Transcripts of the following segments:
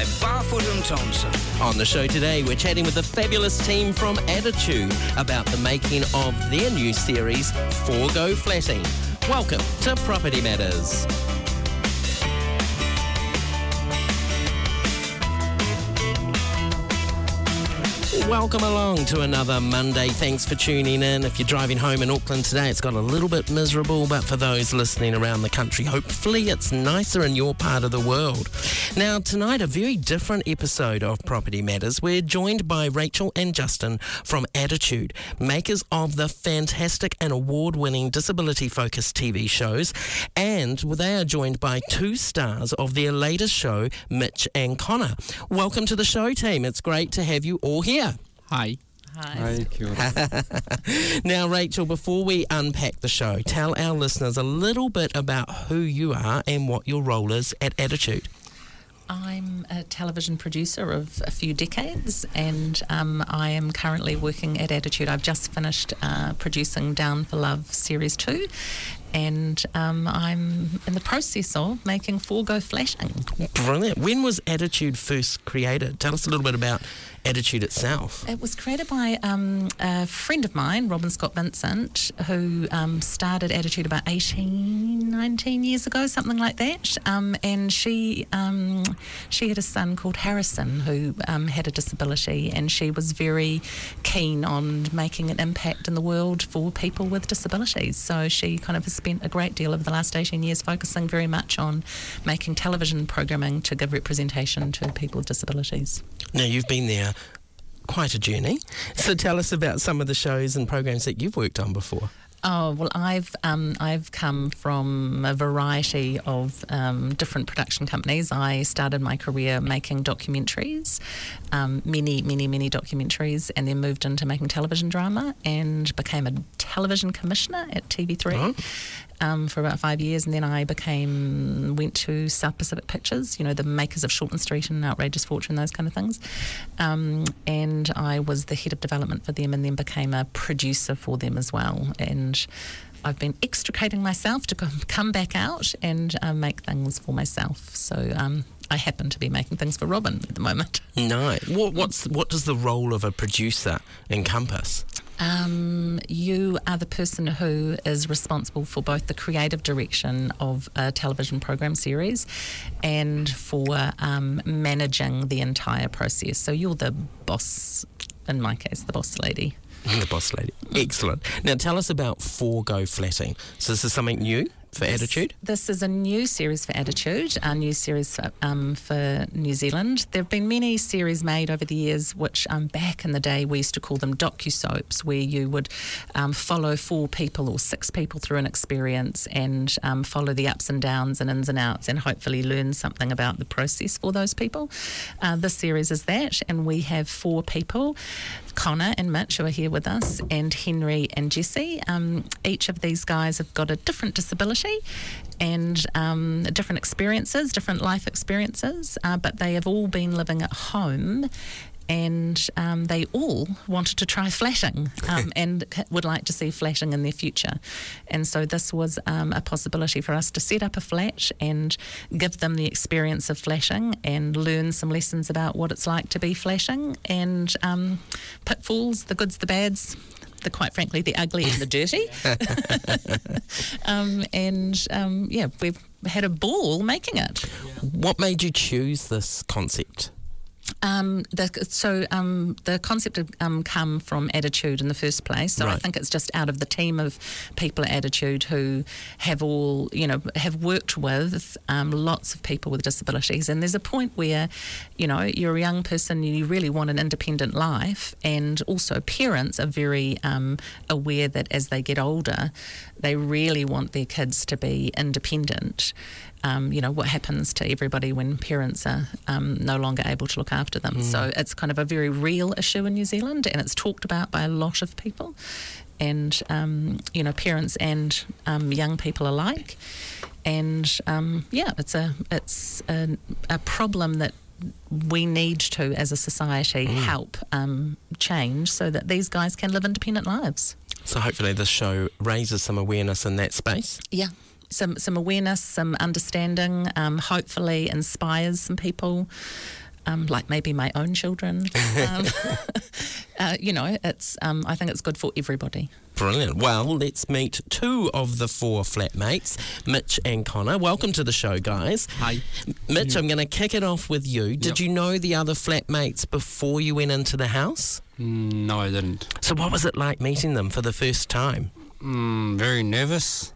by Barfoot and Thompson. On the show today, we're chatting with the fabulous team from Attitude about the making of their new series, Four Go Flatting. Welcome to Property Matters. Welcome along to another Monday. Thanks for tuning in. If you're driving home in Auckland today, it's got a little bit miserable, but for those listening around the country, hopefully it's nicer in your part of the world. Now, tonight, a very different episode of Property Matters. We're joined by Rachel and Justin from Attitude, makers of the fantastic and award winning disability focused TV shows. And they are joined by two stars of their latest show, Mitch and Connor. Welcome to the show, team. It's great to have you all here. Hi. Hi, kia ora. Now, Rachel, before we unpack the show, tell our listeners a little bit about who you are and what your role is at Attitude. I'm a television producer of a few decades, and um, I am currently working at Attitude. I've just finished uh, producing Down for Love Series 2, and um, I'm in the process of making Four Go Flatting. Brilliant. When was Attitude first created? Tell us a little bit about Attitude itself. It was created by um, a friend of mine, Robyn Scott-Vincent, who um, started Attitude about 18, 19 years ago, something like that. Um, and she um, she had a son called Harrison who um, had a disability, and she was very keen on making an impact in the world for people with disabilities. So she kind of has spent a great deal of the last 18 years focusing very much on making television programming to give representation to people with disabilities. Now, you've been there quite a journey. So tell us about some of the shows and programs that you've worked on before. Oh well, I've um, I've come from a variety of um, different production companies. I started my career making documentaries, um, many many many documentaries, and then moved into making television drama and became a television commissioner at TV3 Oh. Um, for about five years, and then I became went to South Pacific Pictures, you know, the makers of Shortland Street and Outrageous Fortune, those kind of things. Um, and I was the head of development for them, and then became a producer for them as well. And I've been extricating myself to come, back out and uh, make things for myself. So. Um, I happen to be making things for Robyn at the moment. No. What, what's, what does the role of a producer encompass? Um, you are the person who is responsible for both the creative direction of a television program series and for um, managing the entire process. So you're the boss, in my case, the boss lady. The boss lady. Excellent. Now tell us about Four Go Flatting. So this is something new for Attitude? This is a new series for Attitude, a new series for, um, for New Zealand. There have been many series made over the years, which um, back in the day we used to call them docu-soaps, where you would um, follow four people or six people through an experience and um, follow the ups and downs and ins and outs and hopefully learn something about the process for those people. Uh, this series is that, and we have four people, Connor and Mitch, who are here with us, and Henry and Jesse. Um, each of these guys have got a different disability and um, different experiences, different life experiences, uh, but they have all been living at home. And um, they all wanted to try flatting um, and would like to see flatting in their future. And so this was um, a possibility for us to set up a flat and give them the experience of flatting and learn some lessons about what it's like to be flatting and um, pitfalls, the goods, the bads, the quite frankly the ugly and the dirty. um, and um, yeah, we've had a ball making it. What made you choose this concept? Um, the, so um, the concept had um, come from Attitude in the first place. So I think it's just out of the team of people at Attitude who have all, you know, have worked with um, lots of people with disabilities. And there's a point where, you know, you're a young person, you really want an independent life, and also parents are very um, aware that as they get older, they really want their kids to be independent. Um, you know, what happens to everybody when parents are um, no longer able to look after them. So it's kind of a very real issue in New Zealand and it's talked about by a lot of people and, um, you know, parents and um, young people alike. And um, yeah, it's a it's a, a problem that we need to, as a society, help um, change so that these guys can live independent lives. So hopefully this show raises some awareness in that space. Yeah. Some some awareness, some understanding. Um, hopefully, inspires some people. um, like maybe my own children. Um, uh, you know, it's. Um, I think it's good for everybody. Brilliant. Well, let's meet two of the four flatmates, Mitch and Connor. Welcome to the show, guys. Hi. Mitch, I'm going to kick it off with you. Did Yep. you know the other flatmates before you went into the house? Mm, no, I didn't. So, what was it like meeting them for the first time? Mm, very nervous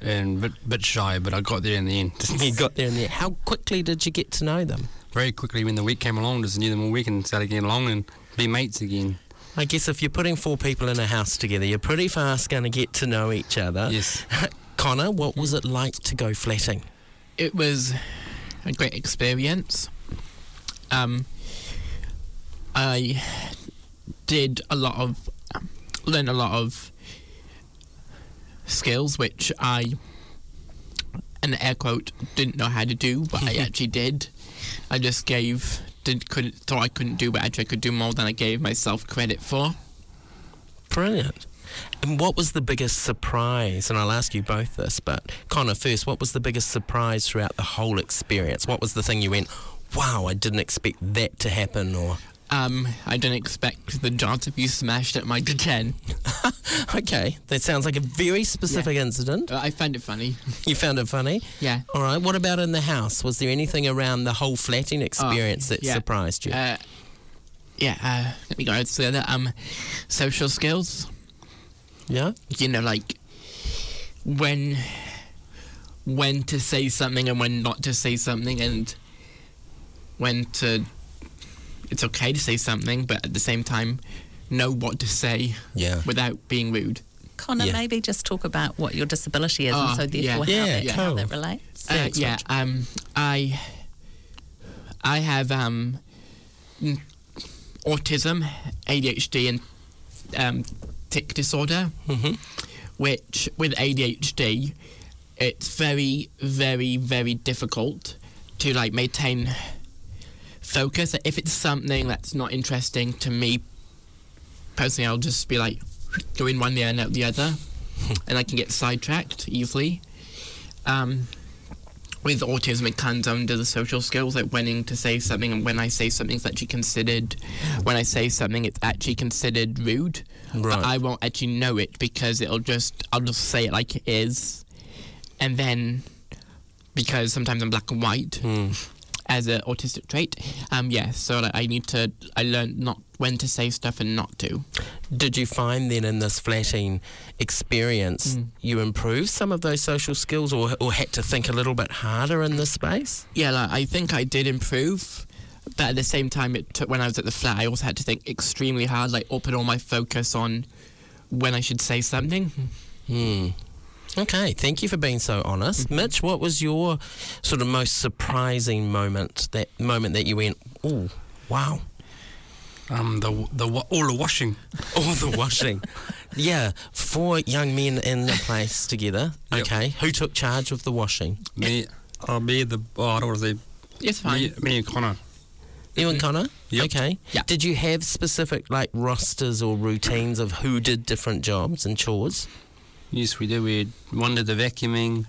and bit bit shy, but I got there in the end. You got there, and there. How quickly did you get to know them? very quickly when the week came along. Just knew them all week and started getting along and be mates again. I guess if you're putting four people in a house together, you're pretty fast going to get to know each other. Yes. Connor, what was it like to go flatting? it was a great experience. Um, I did a lot of, learned a lot of skills which I, in air quote, didn't know how to do, but I actually did. I just gave, didn't, couldn't thought I couldn't do, but actually I could do more than I gave myself credit for. Brilliant. And what was the biggest surprise? And I'll ask you both this, but Connor first, what was the biggest surprise throughout the whole experience? What was the thing you went, wow, I didn't expect that to happen? Or, Um, I didn't expect the jar to be smashed at my ten. okay, that sounds like a very specific incident. Uh, I found it funny. You found it funny? Yeah. All right, what about in the house? Was there anything around the whole flatting experience that yeah. surprised you? Uh, yeah, uh, let me go that. Um, social skills. yeah? You know, like when when to say something and when not to say something, and when to. It's okay to say something, but at the same time, know what to say Yeah. without being rude. Connor, Yeah. maybe just talk about what your disability is, Oh, and so therefore yeah. how, Yeah, that, how that relates. Uh, yeah, um, I I have um, autism, ADHD, and um, tic disorder. hmm Which with ADHD, it's very, very, very difficult to like maintain focus. If it's something that's not interesting to me personally, I'll just be like go in one ear and out the other, and I can get sidetracked easily. Um, with autism, it comes under the social skills, like when to say something, and when I say something, it's actually considered. When I say something, it's actually considered rude. Right. But I won't actually know it because it'll just I'll just say it like it is, and then because sometimes I'm black and white Hmm. As an autistic trait. Um, yeah, so like, I need to. I learned not when to say stuff and not to. Did you find then in this flatting experience Mm. you improved some of those social skills or, or had to think a little bit harder in this space? Yeah, like, I think I did improve, but at the same time, it took when I was at the flat, I also had to think extremely hard, like open all my focus on when I should say something. Hmm. Okay, thank you for being so honest. Mm-hmm. Mitch, what was your sort of most surprising moment? That moment that you went, oh, wow, Um, the the all the washing. all the washing. yeah, four young men in the place together. Yep. Okay, who took charge of the washing? Me, uh, me the oh, I don't want to say. It's fine. Me, me and Connor. You and Connor? Yep. Okay. Yeah. Did you have specific like rosters or routines of who did different jobs and chores? Yes, we did. We one did the vacuuming,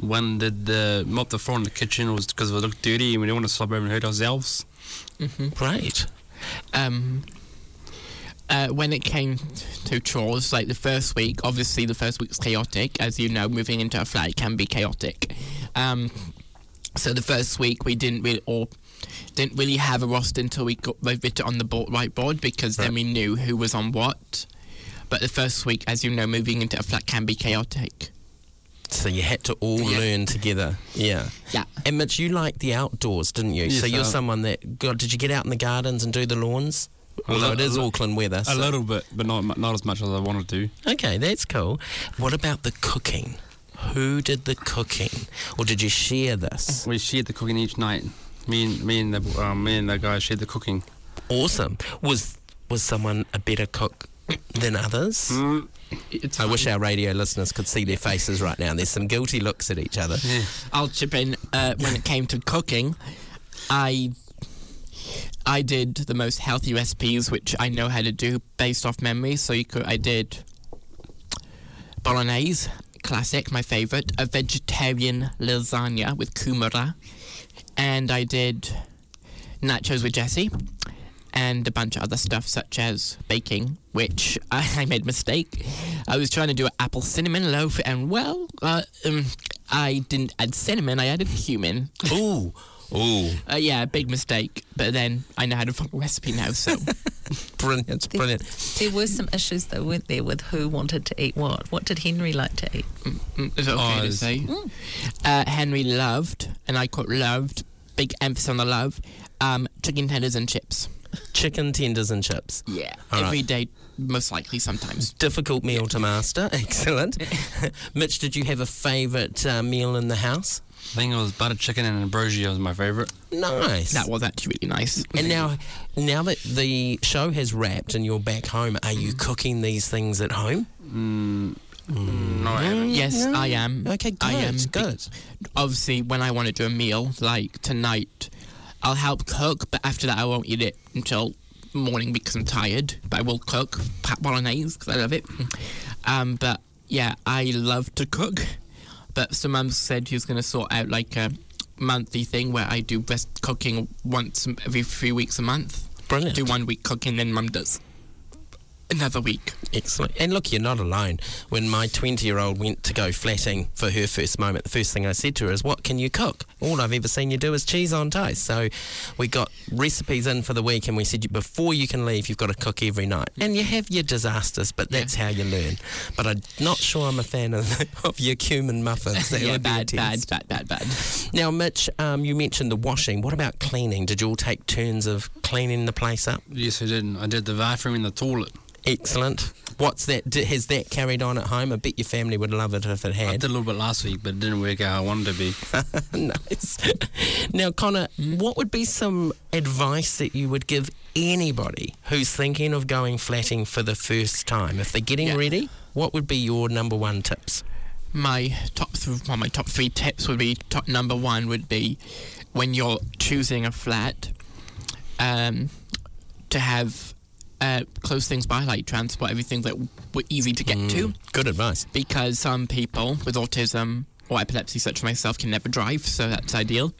one did the mop the floor in the kitchen was because it looked dirty and we didn't want to swab over and hurt ourselves. hmm Great. Um, uh, when it came to chores, like the first week, obviously the first week's chaotic. As you know, moving into a flat can be chaotic. Um, so the first week we didn't really, or didn't really have a roster until we got wrote it on the board, whiteboard because then we knew who was on what. But the first week, as you know, moving into a flat can be chaotic. So you had to all Yeah. learn together. Yeah. Yeah. And Mitch, you liked the outdoors, didn't you? so you're uh, someone that got. Did you get out in the gardens and do the lawns? A Although li- it is a Auckland weather. A little bit, but not not as much as I wanted to. Okay, that's cool. What about the cooking? Who did the cooking, or did you share this? We shared the cooking each night. Me and me and the um, me and the guy shared the cooking. Awesome. Was was someone a better cook than others? Mm, It's I wish our radio listeners could see their faces right now. There's some guilty looks at each other. yeah. I'll chip in. Uh, when it came to cooking, I I did the most healthy recipes, which I know how to do based off memory. So you could, I did bolognese, classic, my favorite, a vegetarian lasagna with kumara, and I did nachos with Jesse, and a bunch of other stuff such as baking, which I, I made a mistake. I was trying to do an apple cinnamon loaf, and well, uh, um, I didn't add cinnamon. I added cumin. Ooh, ooh, Uh, yeah, big mistake. But then I know how to follow the recipe now, so brilliant, brilliant. There were some issues though, weren't there, with who wanted to eat what? What did Henry like to eat? mm, is it okay Oh, to it's- say? Uh, Henry loved, and I quote loved, big emphasis on the love, um, chicken tenders and chips. Chicken tenders and chips. Yeah, All right. every day, most likely, sometimes. Difficult meal to master. Excellent. Mitch, did you have a favourite uh, meal in the house? I think it was butter chicken and ambrosia was my favourite. Nice. That was actually really nice. And now, now that the show has wrapped and you're back home, are you cooking these things at home? Mm, No, I haven't. Yes, No. I am. Okay, good, I am. good. Obviously, when I want to do a meal, like tonight, I'll help cook, but after that, I won't eat it until morning because I'm tired. But I will cook pat bolognese because I love it. Um, but yeah, I love to cook. But so mum said she was going to sort out like a monthly thing where I do best cooking once every three weeks a month. Brilliant. Do one week cooking, then mum does another week. Excellent. And look, you're not alone. When my 20 year old went to go flatting for her first moment, the first thing I said to her is, What can you cook? All I've ever seen you do is cheese on toast. So we got recipes in for the week and we said, Before you can leave, you've got to cook every night. And you have your disasters, but that's how you learn. But I'm not sure I'm a fan of, of your cumin muffins. That yeah, would be a bad, bad, bad, bad, bad. Now, Mitch, um, you mentioned the washing. What about cleaning? Did you all take turns of cleaning the place up? Yes, I did. I did the bathroom and the toilet. Excellent. What's that? Has that carried on at home? I bet your family would love it if it had. I did a little bit last week, but it didn't work out how I wanted to be. nice. Now, Connor, what would be some advice that you would give anybody who's thinking of going flatting for the first time? If they're getting Yeah. ready, what would be your number one tips? my top th- well, my top three tips would be top number one would be when you're choosing a flat um, to have uh, close things by like transport everything that were easy to get to. Mm, Good advice. because some people with autism or epilepsy such as myself can never drive so that's ideal.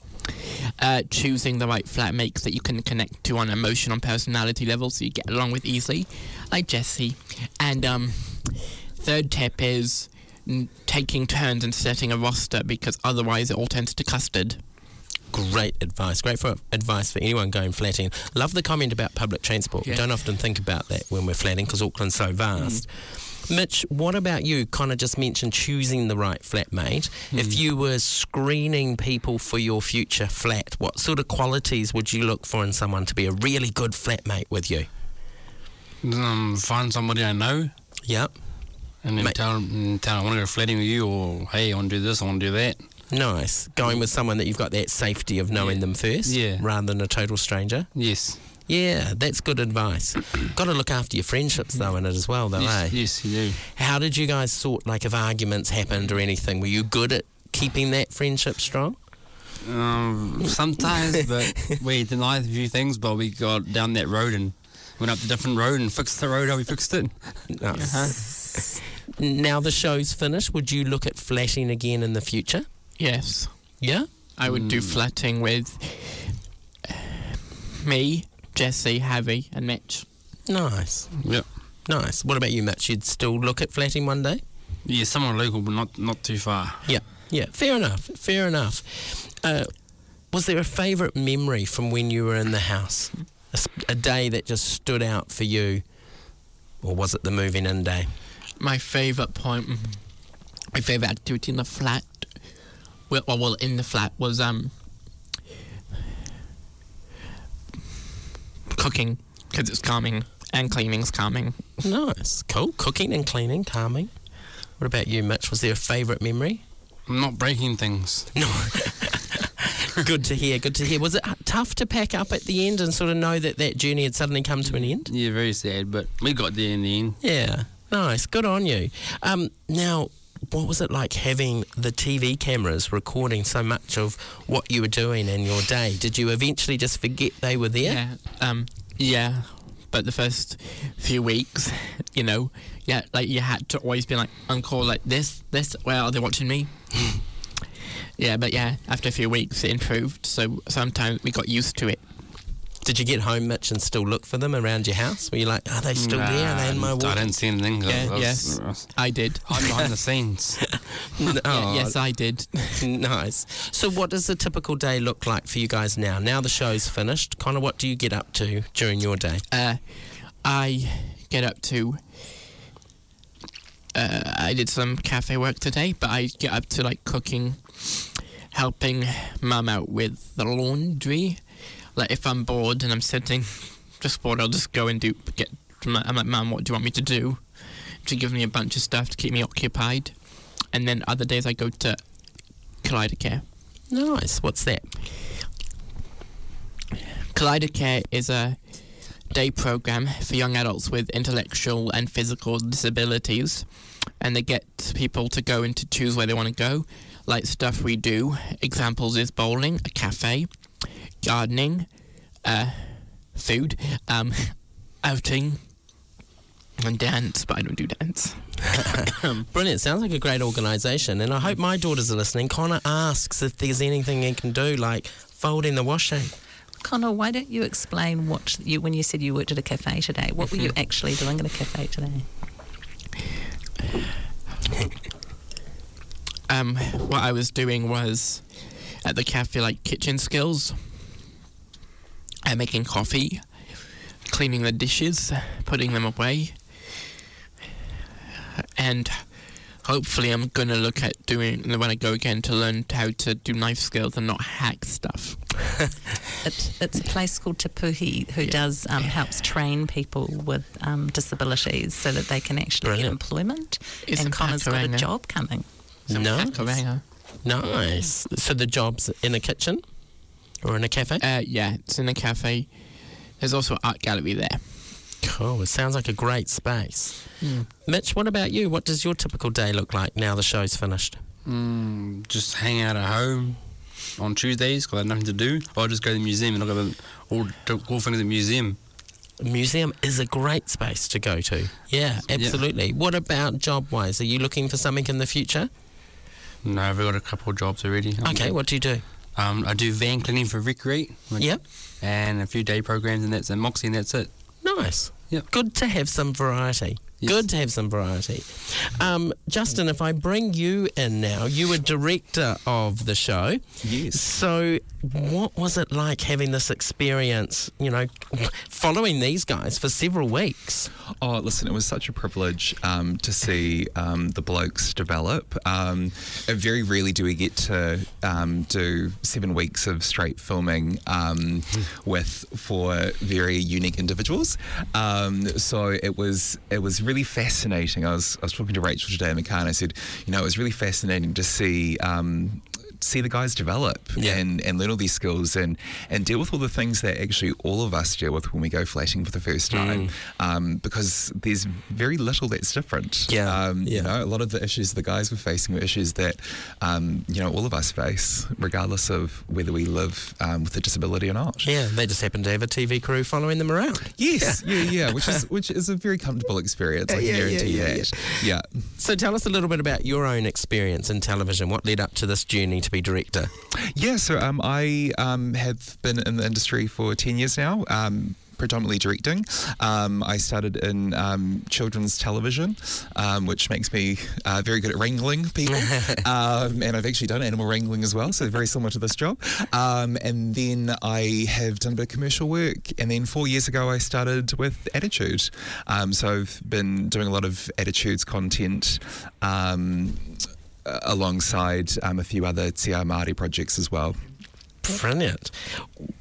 Uh, choosing the right flatmates that you can connect to on emotion and personality level so you get along with easily. Like Jesse. And um, third tip is n- taking turns and setting a roster because otherwise it all turns to custard Great advice. Great for advice for anyone going flatting. Love the comment about public transport. We don't often think about that when we're flatting because Auckland's so vast. Mitch, what about you? Connor just mentioned choosing the right flatmate. If you were screening people for your future flat, what sort of qualities would you look for in someone to be a really good flatmate with you? Um, find somebody I know Yep. and then Mate. tell them, tell 'em I want to go flatting with you, or hey, I want to do this, I want to do that. Nice. Going with someone that you've got that safety of knowing Yeah. them first Yeah. rather than a total stranger. Yes. Yeah, that's good advice. got to look after your friendships though in it as well, though, eh? Yes, yes, you do. How did you guys sort like if arguments happened or anything? Were you good at keeping that friendship strong? Um, sometimes, but we denied a few things, but we got down that road and went up the different road and fixed the road how we fixed it. Nice. Now the show's finished. Would you look at flatting again in the future? Yes Yeah. I would do flatting with uh, me Jesse Harry and Mitch Nice. Yep. Nice. What about you, Mitch? You'd still look at flatting one day? Yeah, somewhere local, but not not too far. Yeah. Yeah. Fair enough. Fair enough. Uh, was there a favourite memory from when you were in the house? A day that just stood out for you? Or was it the moving in day? my favourite point my favourite activity in the flat well, well, well in the flat was um cooking because it's calming and cleaning's calming Nice. Cool. Cooking and cleaning, calming. What about you, Mitch? Was there a favourite memory? I'm not breaking things. No. good to hear. Good to hear. Was it tough to pack up at the end and sort of know that that journey had suddenly come to an end? Yeah, very sad, but we got there in the end. Yeah. Nice. Good on you. Um, now, what was it like having the TV cameras recording so much of what you were doing in your day? Did you eventually just forget they were there? yeah um yeah but the first few weeks you know yeah like you had to always be like on call like this this where are they watching me yeah but yeah after a few weeks it improved so sometimes we got used to it Did you get home, Mitch, and still look for them around your house? Were you like, are they still there? Are they in my I wardrobe? didn't see anything. I Yeah, was- yes. I was I did. hiding behind the scenes. No. Yeah, yes, I did. nice. So, what does a typical day look like for you guys now? Now the show's finished. Kind of what do you get up to during your day? Uh, I get up to. Uh, I did some cafe work today, but I get up to like cooking, helping mum out with the laundry. Like if I'm bored and I'm sitting, just bored, I'll just go and do get. I'm like, man, what do you want me to do? She gives me a bunch of stuff to keep me occupied, and then other days I go to Kaleidocare. Nice. What's that? Kaleidocare is a day program for young adults with intellectual and physical disabilities, and they get people to go and to choose where they want to go. Like stuff we do, examples is bowling, a cafe, gardening, uh, food, um, outing, and dance. But I don't do dance. Brilliant. Sounds like a great organisation. And I hope my daughters are listening. Connor asks if there's anything you can do, like folding the washing. Connor, why don't you explain what you when you said you worked at a cafe today? What were you actually doing at a cafe today? Um, what I was doing was at the cafe, like kitchen skills, and making coffee, cleaning the dishes, putting them away, and hopefully I'm gonna look at doing when I go again to learn how to do knife skills and not hack stuff. It, it's a place called Tapuhi who Yeah. does um, helps train people with um, disabilities so that they can actually Brilliant. get employment. It's and in Connor's got a job coming. No. Pakuranga. Nice. So the job's in a kitchen or in a cafe? Uh, yeah, it's in a cafe. There's also an art gallery there. Cool. It sounds like a great space. Mitch, what about you? What does your typical day look like now the show's finished? Mm, just hang out at home on Tuesdays because I have nothing to do. Or I'll just go to the museum and look at the, all the cool things at the museum. A museum is a great space to go to. Yeah, absolutely. What about job wise? Are you looking for something in the future? No, I've got a couple of jobs already. Okay, what do you do? Um, I do van cleaning for Recreate. like- Yep. And a few day programs and that's and Moxie and that's it. Nice. Yep. Good to have some variety. Yes. Good to have some variety. Um, Justin, if I bring you in now, you were director of the show. Yes. So, what was it like having this experience, you know, following these guys for several weeks? Oh, listen, it was such a privilege um, to see um, the blokes develop. Um, very rarely do we get to um, do seven weeks of straight filming um, with four very unique individuals. Um, so it was it was really fascinating. I was I was talking to Rachel today and I said, you know, it was really fascinating to see. Um, see the guys develop Yeah. and, and learn all these skills and, and deal with all the things that actually all of us deal with when we go flatting for the first time um, because there's very little that's different. Yeah, Um, yeah. You know, a lot of the issues the guys were facing were issues that, um, you know, all of us face, regardless of whether we live um, with a disability or not. Yeah, they just happened to have a TV crew following them around. Yes, yeah, yeah, which is which is a very comfortable experience. I can Yeah, yeah, guarantee yeah, that. Yeah. So, tell us a little bit about your own experience in television. What led up to this journey to be director? Yeah, so um, I um, have been in the industry for 10 years now. Um, predominantly directing. Um, I started in um, children's television, um, which makes me uh, very good at wrangling people. um, and I've actually done animal wrangling as well, so very similar to this job. Um, and then I have done a bit of commercial work. And then four years ago, I started with Attitude. Um, so I've been doing a lot of Attitudes content. Alongside um, a few other Te Māori projects as well. Brilliant.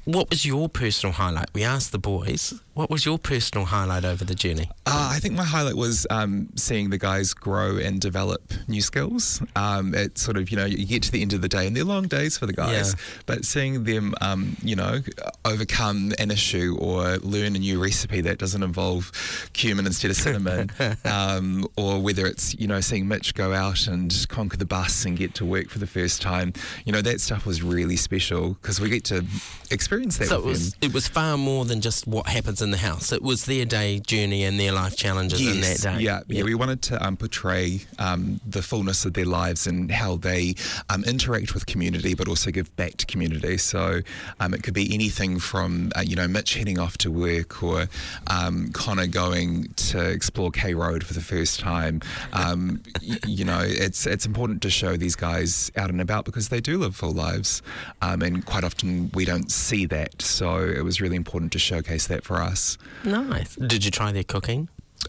What was your personal highlight? We asked the boys. What was your personal highlight over the journey? Uh, I think my highlight was um, seeing the guys grow and develop new skills. Um, it sort of, you know, you get to the end of the day and they're long days for the guys, Yeah. but seeing them, um, you know, overcome an issue or learn a new recipe that doesn't involve cumin instead of cinnamon, um, or whether it's, you know, seeing Mitch go out and conquer the bus and get to work for the first time, you know, that stuff was really special because we get to experience that So it was them. it was far more than just what happens in the house. It was their day journey and their life challenges in that day. Yeah, yeah, we wanted to um, portray um, the fullness of their lives and how they um, interact with community, but also give back to community. So um, it could be anything from uh, you know Mitch heading off to work, or um, Connor going to explore K Road for the first time. Um, y- you know, it's it's important to show these guys out and about because they do live full lives, um, and quite often we don't see that. So it was really important to showcase that for us. Nice. Did you try their cooking?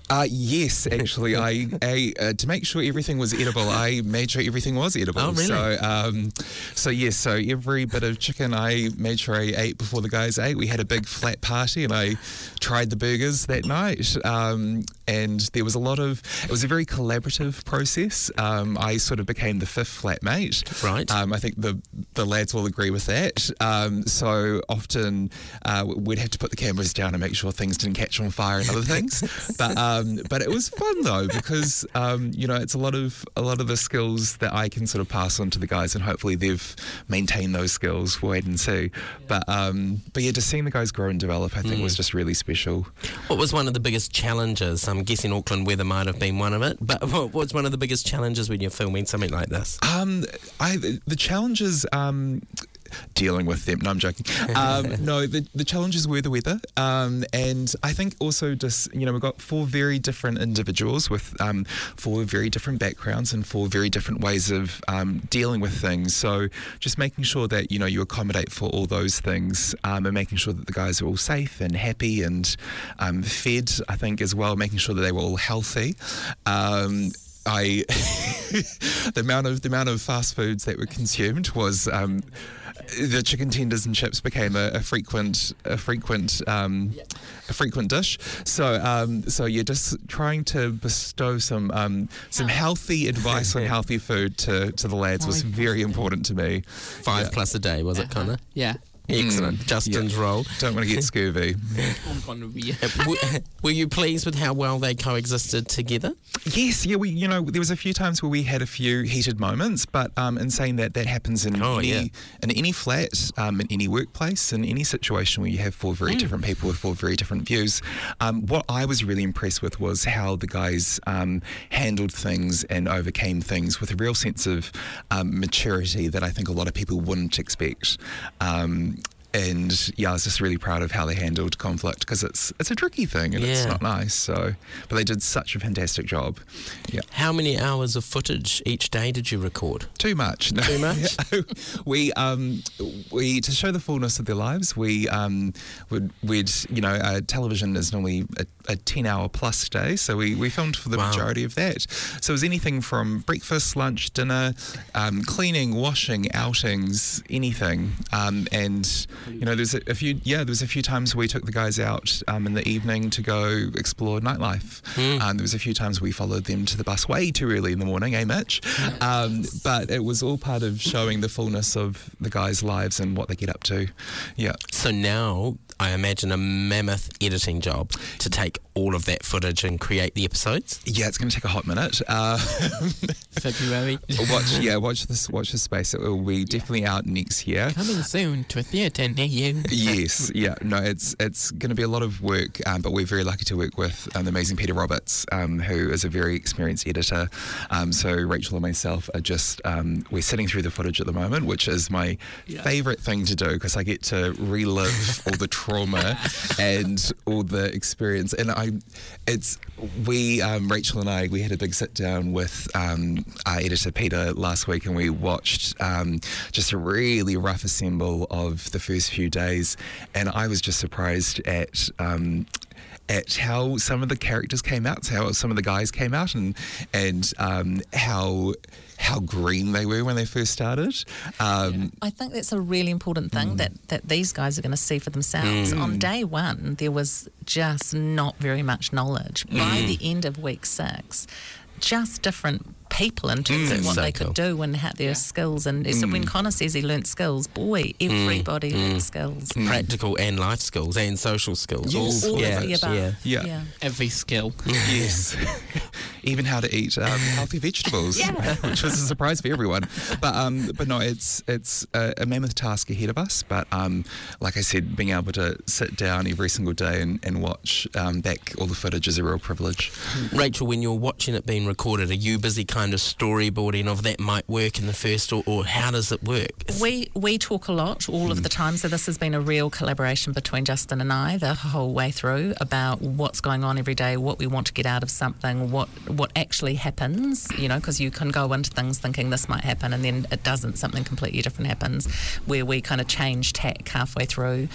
Uh, yes, actually, I, I uh, to make sure everything was edible, I made sure everything was edible. Oh, really? So, um, so yes, so every bit of chicken I made sure I ate before the guys ate. We had a big flat party, and I tried the burgers that night. Um, and there was a lot of. It was a very collaborative process. Um, I sort of became the fifth flatmate. Right. Um, I think the the lads will agree with that. Um, so often uh, we'd have to put the cameras down and make sure things didn't catch on fire and other things. but um, but it was fun though because um, you know it's a lot of a lot of the skills that I can sort of pass on to the guys and hopefully they've maintained those skills. We'll wait and see. But um, but yeah, just seeing the guys grow and develop, I think was just really special. What was one of the biggest challenges? I'm guessing Auckland weather might have been one of it, but what was one of the biggest challenges when you're filming something like this? Um, I the, the challenges. Um, dealing with them. No, I'm joking. Um, no, the, the challenges were the weather. Um, and I think also just, you know, we've got four very different individuals with um, four very different backgrounds and four very different ways of um, dealing with things. So just making sure that, you know, you accommodate for all those things um, and making sure that the guys are all safe and happy and um, fed, I think, as well, making sure that they were all healthy. Um, I the amount of the amount of fast foods that were consumed was um, the chicken tenders and chips became a, a frequent a frequent um, a frequent dish. So um, so you're just trying to bestow some um, some healthy advice on healthy food to, to the lads was very important to me. Five Yeah. plus a day, was it, Connor? Yeah. Excellent. Justin's role. Don't want to get scurvy. Gonorrhea. Were you pleased with how well they coexisted together? Yes, yeah, we you know there was a few times where we had a few heated moments, but um, in saying that, that happens in Oh, any yeah. in any flat, um, in any workplace, in any situation where you have four very different people with four very different views. Um, what I was really impressed with was how the guys um, handled things and overcame things with a real sense of um, maturity that I think a lot of people wouldn't expect. And yeah, I was just really proud of how they handled conflict because it's it's a tricky thing and it's not nice. So, but they did such a fantastic job. Yeah. How many hours of footage each day did you record? Too much. No. Too much? we um we to show the fullness of their lives. We um would we'd you know uh, television is normally a, a ten hour plus day, so we we filmed for the Wow. majority of that. So it was anything from breakfast, lunch, dinner, um, cleaning, washing, outings, anything. Um, and you know there's a, a few yeah there was a few times we took the guys out um, in the evening to go explore nightlife. Um, there was a few times we followed them to the bus way too early in the morning, eh, Mitch? Um, but it was all part of showing the fullness of the guys' lives and what they get up to. Yeah. So now I imagine a mammoth editing job to take all of that footage and create the episodes. Yeah, it's going to take a hot minute. Uh, February. watch, yeah, watch this. Watch this space. It will be definitely out next year. Coming soon to a theatre near you. Yes, yeah, no, it's it's going to be a lot of work, um, but we're very lucky to work with um, the amazing Peter Roberts, um, who is a very experienced editor. Um, so Rachel and myself are just um, we're sitting through the footage at the moment, which is my Yeah. favourite thing to do because I get to relive all the trauma and all the experience. And I, it's we um, Rachel and I we had a big sit down with um, our editor Peter last week, and we watched um, just a really rough assemble of the first few days, and I was just surprised at. At how some of the characters came out, how some of the guys came out, and and um, how how green they were when they first started. Um, I think that's a really important thing that, that these guys are going to see for themselves. On day one, there was just not very much knowledge. By the end of week six, just different people in terms Mm. of what So they cool. could do and how their skills. And so when Connor says he learnt skills, boy, everybody learnt skills. Practical and life skills and social skills. Yes. All, All yeah, of the above. yeah. Yeah. yeah. Every skill. Yes. Even how to eat um, healthy vegetables, which was a surprise for everyone. But um, but no, it's it's a, a mammoth task ahead of us. But um, like I said, being able to sit down every single day and, and watch um, back all the footage is a real privilege. Rachel, when you're watching it being recorded, are you busy kind of storyboarding of that might work in the first, or, or how does it work? We we talk a lot all of the time, so this has been a real collaboration between Justin and I the whole way through about what's going on every day, what we want to get out of something, what what actually happens. You know, because you can go into things thinking this might happen, and then it doesn't. Something completely different happens, where we kind of change tack halfway through.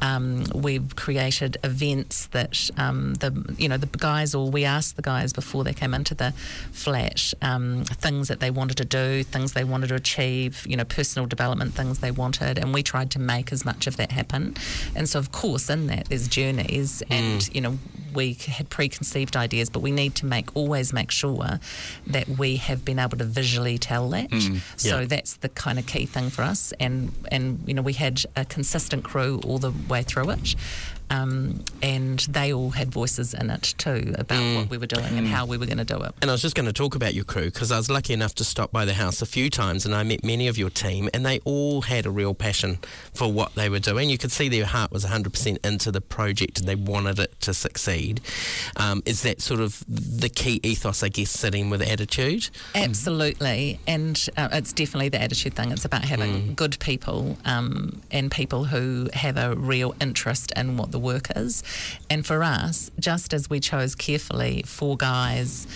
Um, we've created events that um, the you know the guys or we asked the guys before they came into the flat um, things that they wanted to do, things they wanted to achieve, you know personal development things they wanted, and we tried to make as much of that happen. And so of course in that there's journeys, and you know we had preconceived ideas, but we need to make always make sure that we have been able to visually tell that. Mm, so Yeah. that's the kind of key thing for us. And and you know we had a consistent crew all the way through it. Um, and they all had voices in it too about what we were doing and how we were going to do it. And I was just going to talk about your crew because I was lucky enough to stop by the house a few times and I met many of your team and they all had a real passion for what they were doing. You could see their heart was 100% into the project and they wanted it to succeed. Um, is that sort of the key ethos, I guess, sitting with attitude? Absolutely, and uh, it's definitely the attitude thing. It's about having good people um, and people who have a real interest in what the work is. And for us, just as we chose carefully four guys.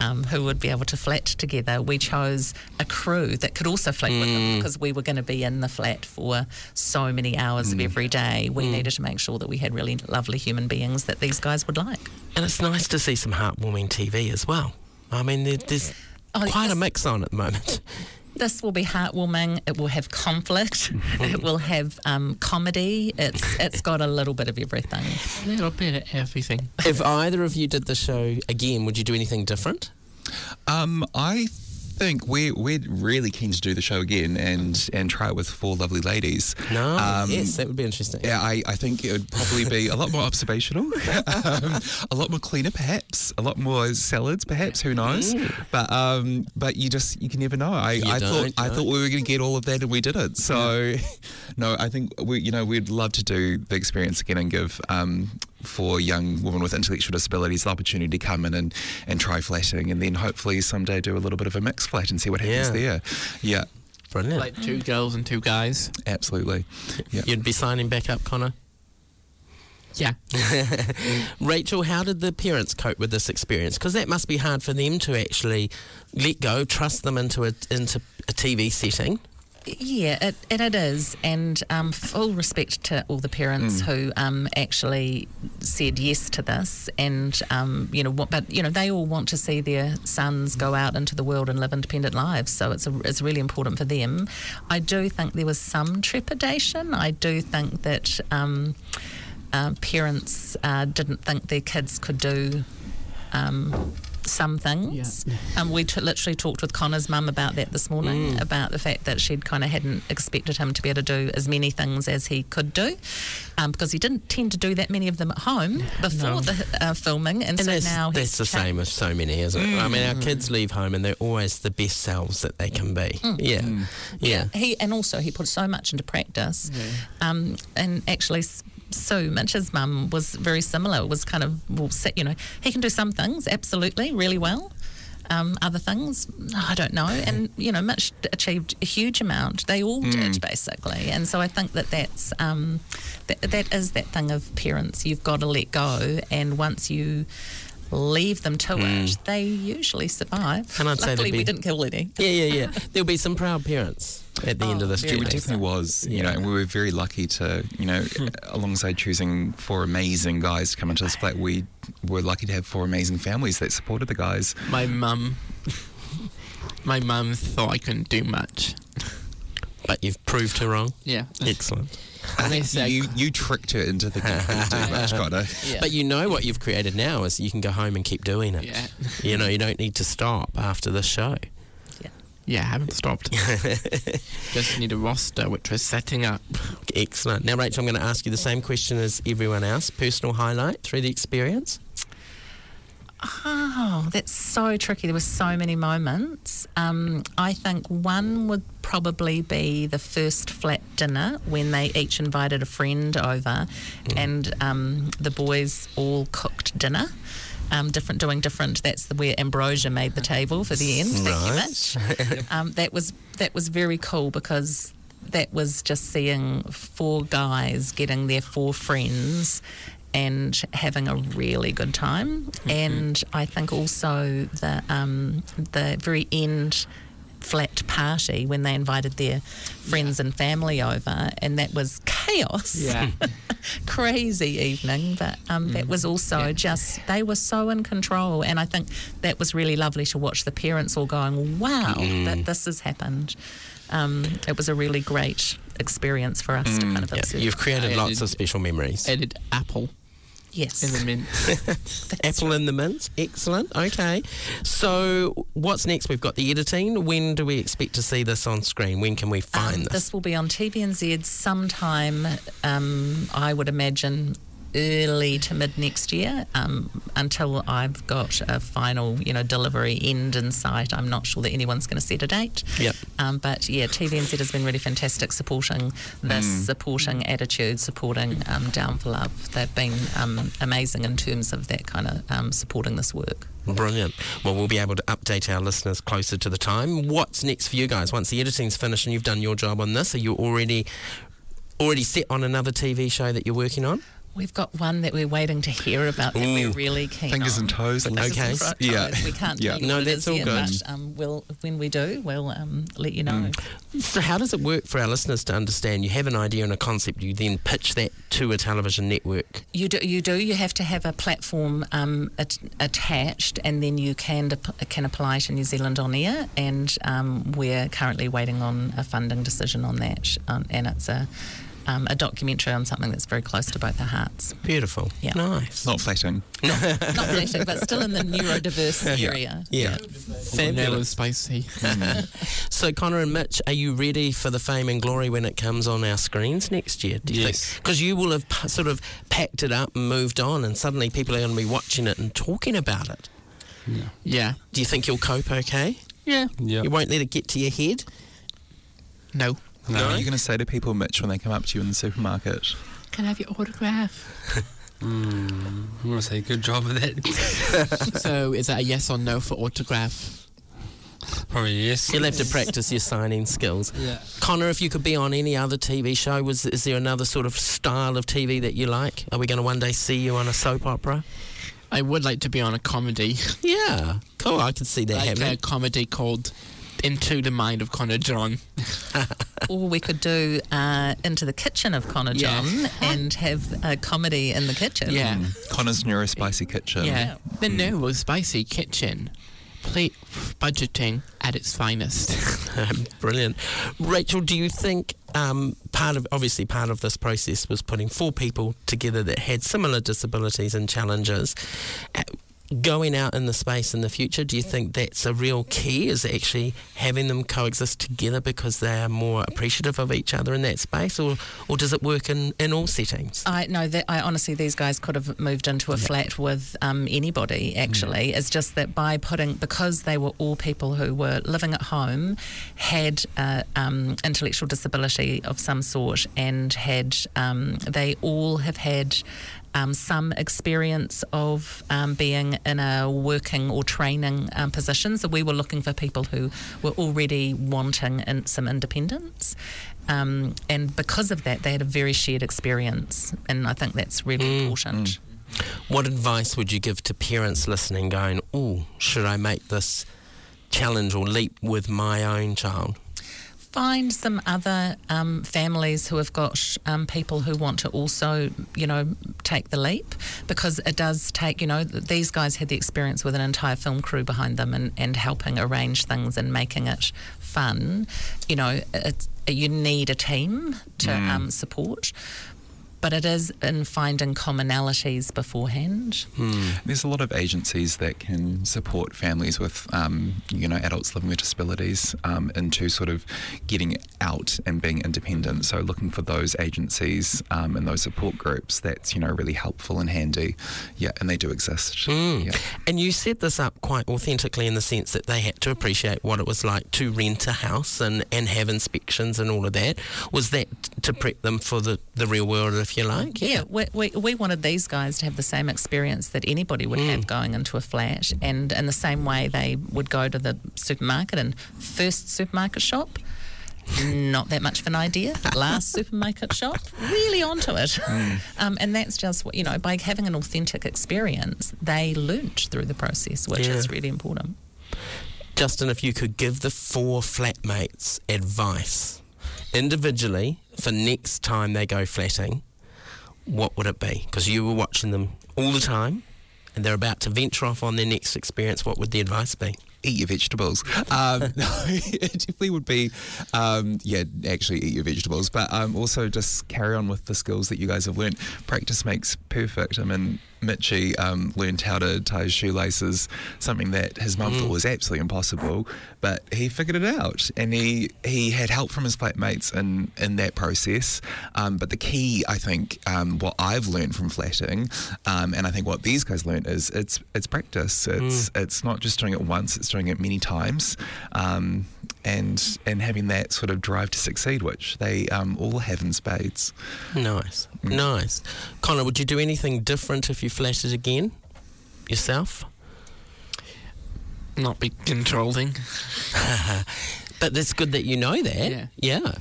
Um, who would be able to flat together? We chose a crew that could also flat with them mm. because we were going to be in the flat for so many hours of mm. every day. We mm. needed to make sure that we had really lovely human beings that these guys would like. And it's nice to see some heartwarming TV as well. I mean, there's Oh, quite a mix on at the moment. This will be heartwarming. It will have conflict. it will have um, comedy. It's it's got a little bit of everything. A little bit of everything. if either of you did the show again, would you do anything different? Um, I think we're we're really keen to do the show again and and try it with four lovely ladies. No. Um, yes, that would be interesting. Yeah, I, I think it would probably be a lot more observational, um, a lot more cleaner, perhaps, a lot more salads, perhaps. Who knows? But um, but you just you can never know. I, I thought I thought we were going to get all of that, and we didn't. So, no, I think we you know we'd love to do the experience again and give um, for young women with intellectual disabilities the opportunity to come in and, and try flatting, and then hopefully someday do a little bit of a mixed flat and see what happens Yeah. there. Yeah, Brilliant. Like two girls and two guys. absolutely. Yeah. You'd be signing back up, Connor. Yeah. Rachel, how did the parents cope with this experience? Because that must be hard for them to actually let go, trust them into a into a TV setting. Yeah, it, and it is. And um, full respect to all the parents who um, actually said yes to this. And, um, you know, what, but, you know, they all want to see their sons go out into the world and live independent lives. So it's, a, it's really important for them. I do think there was some trepidation. I do think that um, uh, parents uh, didn't think their kids could do. Um, some things. Um, we t- literally talked with Connor's mum about that this morning, about the fact that she'd kind of hadn't expected him to be able to do as many things as he could do, um, because he didn't tend to do that many of them at home before the uh, filming, and, And so that's, now that's he's the same with so many, isn't it? I mean, Mm. our kids leave home and they're always the best selves that they can be. Mm. Yeah. Yeah. he and also he put so much into practice um, and actually S- Sue Mitch's mum was very similar. Was kind of well set you know he can do some things absolutely really well. Um, other things I don't know. And you know Mitch achieved a huge amount. They all did basically. And so I think that that's um, that, that is that thing of parents you've got to let go. And once you leave them to hmm. it they usually survive And I'd luckily they'd we didn't kill any Yeah, yeah, yeah. There'll be some proud parents at the end of this oh, very It definitely was, you know, and we were very lucky to, you know, hmm. alongside choosing four amazing guys to come into this flat, we were lucky to have four amazing families that supported the guys. My mum. My mum thought I couldn't do much. But you've proved her wrong. Yeah. Excellent. And they say, You you tricked her into thinking it too much, Connor. yeah. But you know what you've created now is you can go home and keep doing it. yeah. You know, you don't need to stop after the show. Yeah, I haven't stopped. Just need a roster, which we're setting up. Excellent. Now, Rachel, I'm going to ask you the same question as everyone else. Personal highlight through the experience? Oh, that's so tricky. There were so many moments. Um, I think one would probably be the first flat dinner when they each invited a friend over, and um, the boys all cooked dinner. Um, different, doing different. That's the, where Ambrosia made the table for the end. Nice. Thank you, much. um, that was that was very cool because that was just seeing four guys getting their four friends and having a really good time. And I think also the um, the very end flat party when they invited their friends and family over, and that was chaos. Yeah. Crazy evening, but um, that was also Yeah. just they were so in control, and I think that was really lovely to watch the parents all going, "Wow, that this has happened." Um, it was a really great experience for us to kind of Yeah, observe. you've created I lots did- of special memories. Added apple yes, in the mint. Apple in the mint. Excellent. Okay. So, what's next? We've got the editing. When do we expect to see this on screen? When can we find Um, this? this will be on TVNZ sometime, um, I would imagine, early to mid next year. Um, until I've got a final, you know, delivery end in sight, I'm not sure that anyone's going to set a date. Yep. Um, but yeah, TVNZ has been really fantastic supporting this, supporting attitude, supporting um, Down for Love. They've been um, amazing in terms of that kind of um, supporting this work. Brilliant. Well, we'll be able to update our listeners closer to the time. What's next for you guys? Once the editing's finished and you've done your job on this, are you already already set on another TV show that you're working on? We've got one that we're waiting to hear about that we're really keen Fingers on. and toes. Okay. and Yeah. toes. We can't Yeah. No, that's all yet, good. But, um, we'll, when we do, we'll um, let you know. So, how does it work for our listeners to understand? You have an idea and a concept, you then pitch that to a television network. You do, you do. You have to have a platform um, at, attached, and then you can dep- can apply to New Zealand on air. And um, we're currently waiting on a funding decision on that, um, and it's a um, a documentary on something that's very close to both our hearts. Beautiful. Yeah. Nice. Not flatting. Not flatting, but still in the neurodiverse area. Yeah. Vanilla Fabulous. spicy. So, Connor and Mitch, are you ready for the fame and glory when it comes on our screens next year? Do you Yes. Because you will have p- sort of packed it up and moved on, and suddenly people are going to be watching it and talking about it. Yeah. Yeah. Do you think you'll cope okay? Yeah. Yeah. You won't let it get to your head? No. What are you going to say to people, Mitch, when they come up to you in the supermarket? Can I have your autograph? Mm, I'm going to say good job with that. so is that a yes or no for autograph? Probably yes. You'll have to practice your signing skills. Yeah. Connor, if you could be on any other TV show, was is there another sort of style of TV that you like? Are we going to one day see you on a soap opera? I would like to be on a comedy. Yeah, cool. I could see that like happening. a comedy called Into the Mind of Connor John. Or we could do uh, into the kitchen of Connor Yeah. John and have a comedy in the kitchen. Yeah. Connor's Neurospicy Kitchen. Yeah. The new spicy kitchen. Plate budgeting at its finest. Brilliant. Rachel, do you think um, part of obviously part of this process was putting four people together that had similar disabilities and challenges? Going out in the space in the future, do you think that's a real key? Is actually having them coexist together because they are more appreciative of each other in that space, or, or does it work in, in all settings? I know that I honestly these guys could have moved into a flat with um, anybody. Actually, it's just that by putting because they were all people who were living at home, had uh, um, intellectual disability of some sort, and had um, they all have had. Um, some experience of um, being in a working or training um, position. So we were looking for people who were already wanting in, some independence. Um, and because of that, they had a very shared experience. And I think that's really important. What advice would you give to parents listening, going, "Oh, should I make this challenge or leap with my own child?" Find some other um, families who have got um, people who want to also, you know, take the leap because it does take, you know, these guys had the experience with an entire film crew behind them and, and helping arrange things and making it fun. You know, it's, you need a team to um, support. But it is in finding commonalities beforehand. There's a lot of agencies that can support families with, um, you know, adults living with disabilities um, into sort of getting out and being independent. So looking for those agencies um, and those support groups, that's you know really helpful and handy. Yeah, and they do exist. Mm. Yeah. And you set this up quite authentically in the sense that they had to appreciate what it was like to rent a house and, and have inspections and all of that. Was that to prep them for the, the real world, if you like? Yeah, we, we, we wanted these guys to have the same experience that anybody would have going into a flat. And in the same way they would go to the supermarket and first supermarket shop, not that much of an idea. Last supermarket shop, really onto it. Um, and that's just what, you know, by having an authentic experience, they learnt through the process, which Yeah. is really important. Justin, if you could give the four flatmates advice individually for next time they go flatting, what would it be? Because you were watching them all the time and they're about to venture off on their next experience. What would the advice be? eat your vegetables. Um, no, it definitely would be, um, yeah, actually eat your vegetables, but um, also just carry on with the skills that you guys have learned. Practice makes perfect. I mean, Mitchie um, learned how to tie his shoelaces, something that his mum thought was absolutely impossible, but he figured it out, and he he had help from his flatmates in in that process. Um, but the key, I think, um, what I've learned from flatting, um, and I think what these guys learned is it's it's practice. It's it's not just doing it once; it's doing it many times, um, and and having that sort of drive to succeed, which they um, all have in spades. Nice, nice. Connor, would you do anything different if you flashed it again yourself? Not be controlling. But it's good that you know that. Yeah. Yeah.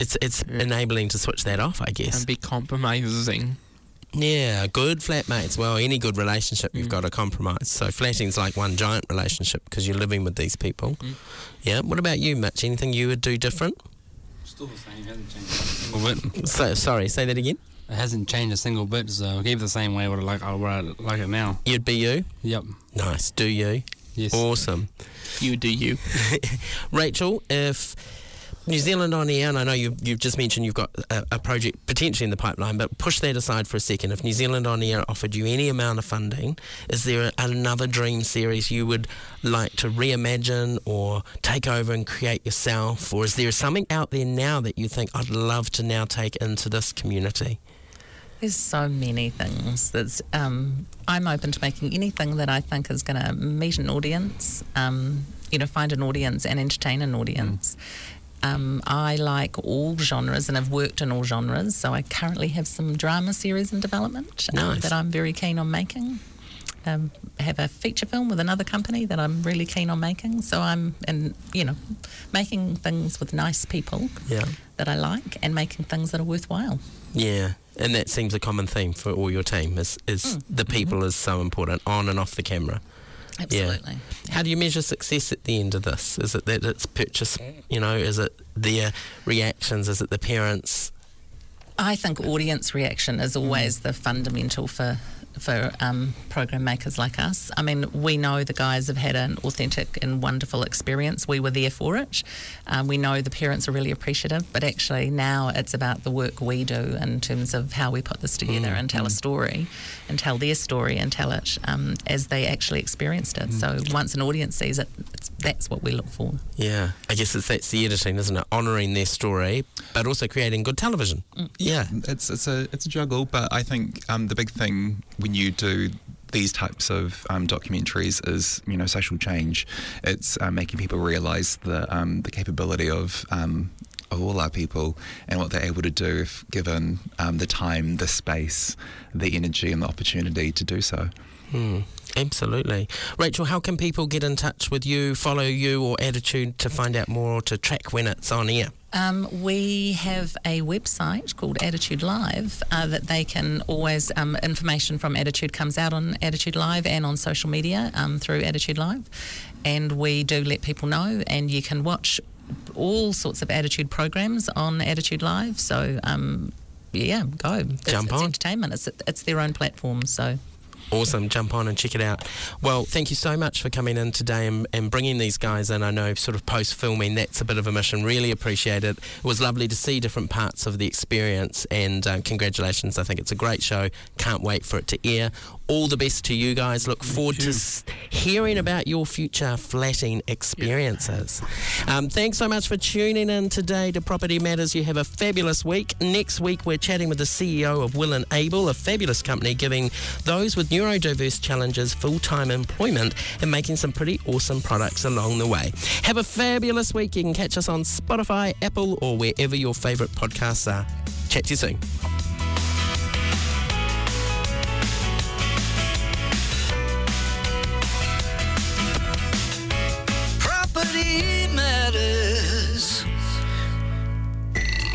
It's it's enabling to switch that off, I guess. and be compromising. Yeah, good flatmates. Well, any good relationship, Mm. you've got to compromise. So flatting's like one giant relationship because you're living with these people. Mm. Yeah. What about you, Mitch? Anything you would do different? Still the same, hasn't changed a single bit. So sorry, say that again. It hasn't changed a single bit, so I'll keep it the same way what I like, what I like it now. You'd be you. Yep. Nice. Do you? Yes. Awesome. You do you. Rachel, if New Zealand on air, and I know you've, you've just mentioned you've got a, a project potentially in the pipeline, but push that aside for a second. If New Zealand on air offered you any amount of funding, is there another dream series you would like to reimagine or take over and create yourself? Or is there something out there now that you think I'd love to now take into this community? There's so many things. That's um, I'm open to making anything that I think is going to meet an audience. Um, you know, find an audience and entertain an audience. Um, I like all genres and have worked in all genres. So I currently have some drama series in development um, that I'm very keen on making. Um, have a feature film with another company that I'm really keen on making. So I'm, and you know, making things with nice people Yeah. that I like and making things that are worthwhile. Yeah, and that seems a common theme for all your team is, is the people is so important on and off the camera. Absolutely. How do you measure success at the end of this? Is it that it's purchase, you know, is it their reactions? Is it the parents? I think audience reaction is always mm. the fundamental for for um, program makers like us. I mean, we know the guys have had an authentic and wonderful experience. We were there for it. Um, we know the parents are really appreciative, but actually now it's about the work we do in terms of how we put this together and tell a story and tell their story and tell it um, as they actually experienced it. So once an audience sees it, it's, that's what we look for. Yeah, I guess it's that's the editing, isn't it? Honouring their story, but also creating good television. Yeah. It's it's a it's a juggle, but I think um, the big thing when you do these types of um, documentaries is you know social change. It's uh, making people realise the um, the capability of. Um, of all our people and what they're able to do if given um, the time, the space, the energy, and the opportunity to do so. Hmm, absolutely. Rachel, how can people get in touch with you, follow you or Attitude to find out more or to track when it's on air? Um, we have a website called Attitude Live uh, that they can always, um, information from Attitude comes out on Attitude Live and on social media um, through Attitude Live. And we do let people know, and you can watch all sorts of attitude programs on Attitude Live. So, um, yeah, go. It's, Jump it's on. entertainment. It's, it's their own platform. So, Awesome. Jump on and check it out. Well, thank you so much for coming in today and, and bringing these guys in. I know, sort of post filming, that's a bit of a mission. Really appreciate it. It was lovely to see different parts of the experience, and um, congratulations. I think it's a great show. Can't wait for it to air. All the best to you guys. Look forward to s- hearing about your future flatting experiences. Um, thanks so much for tuning in today to Property Matters. You have a fabulous week. Next week, we're chatting with the CEO of Will and Able, a fabulous company giving those with neurodiverse challenges full time employment and making some pretty awesome products along the way. Have a fabulous week. You can catch us on Spotify, Apple, or wherever your favourite podcasts are. Chat to you soon.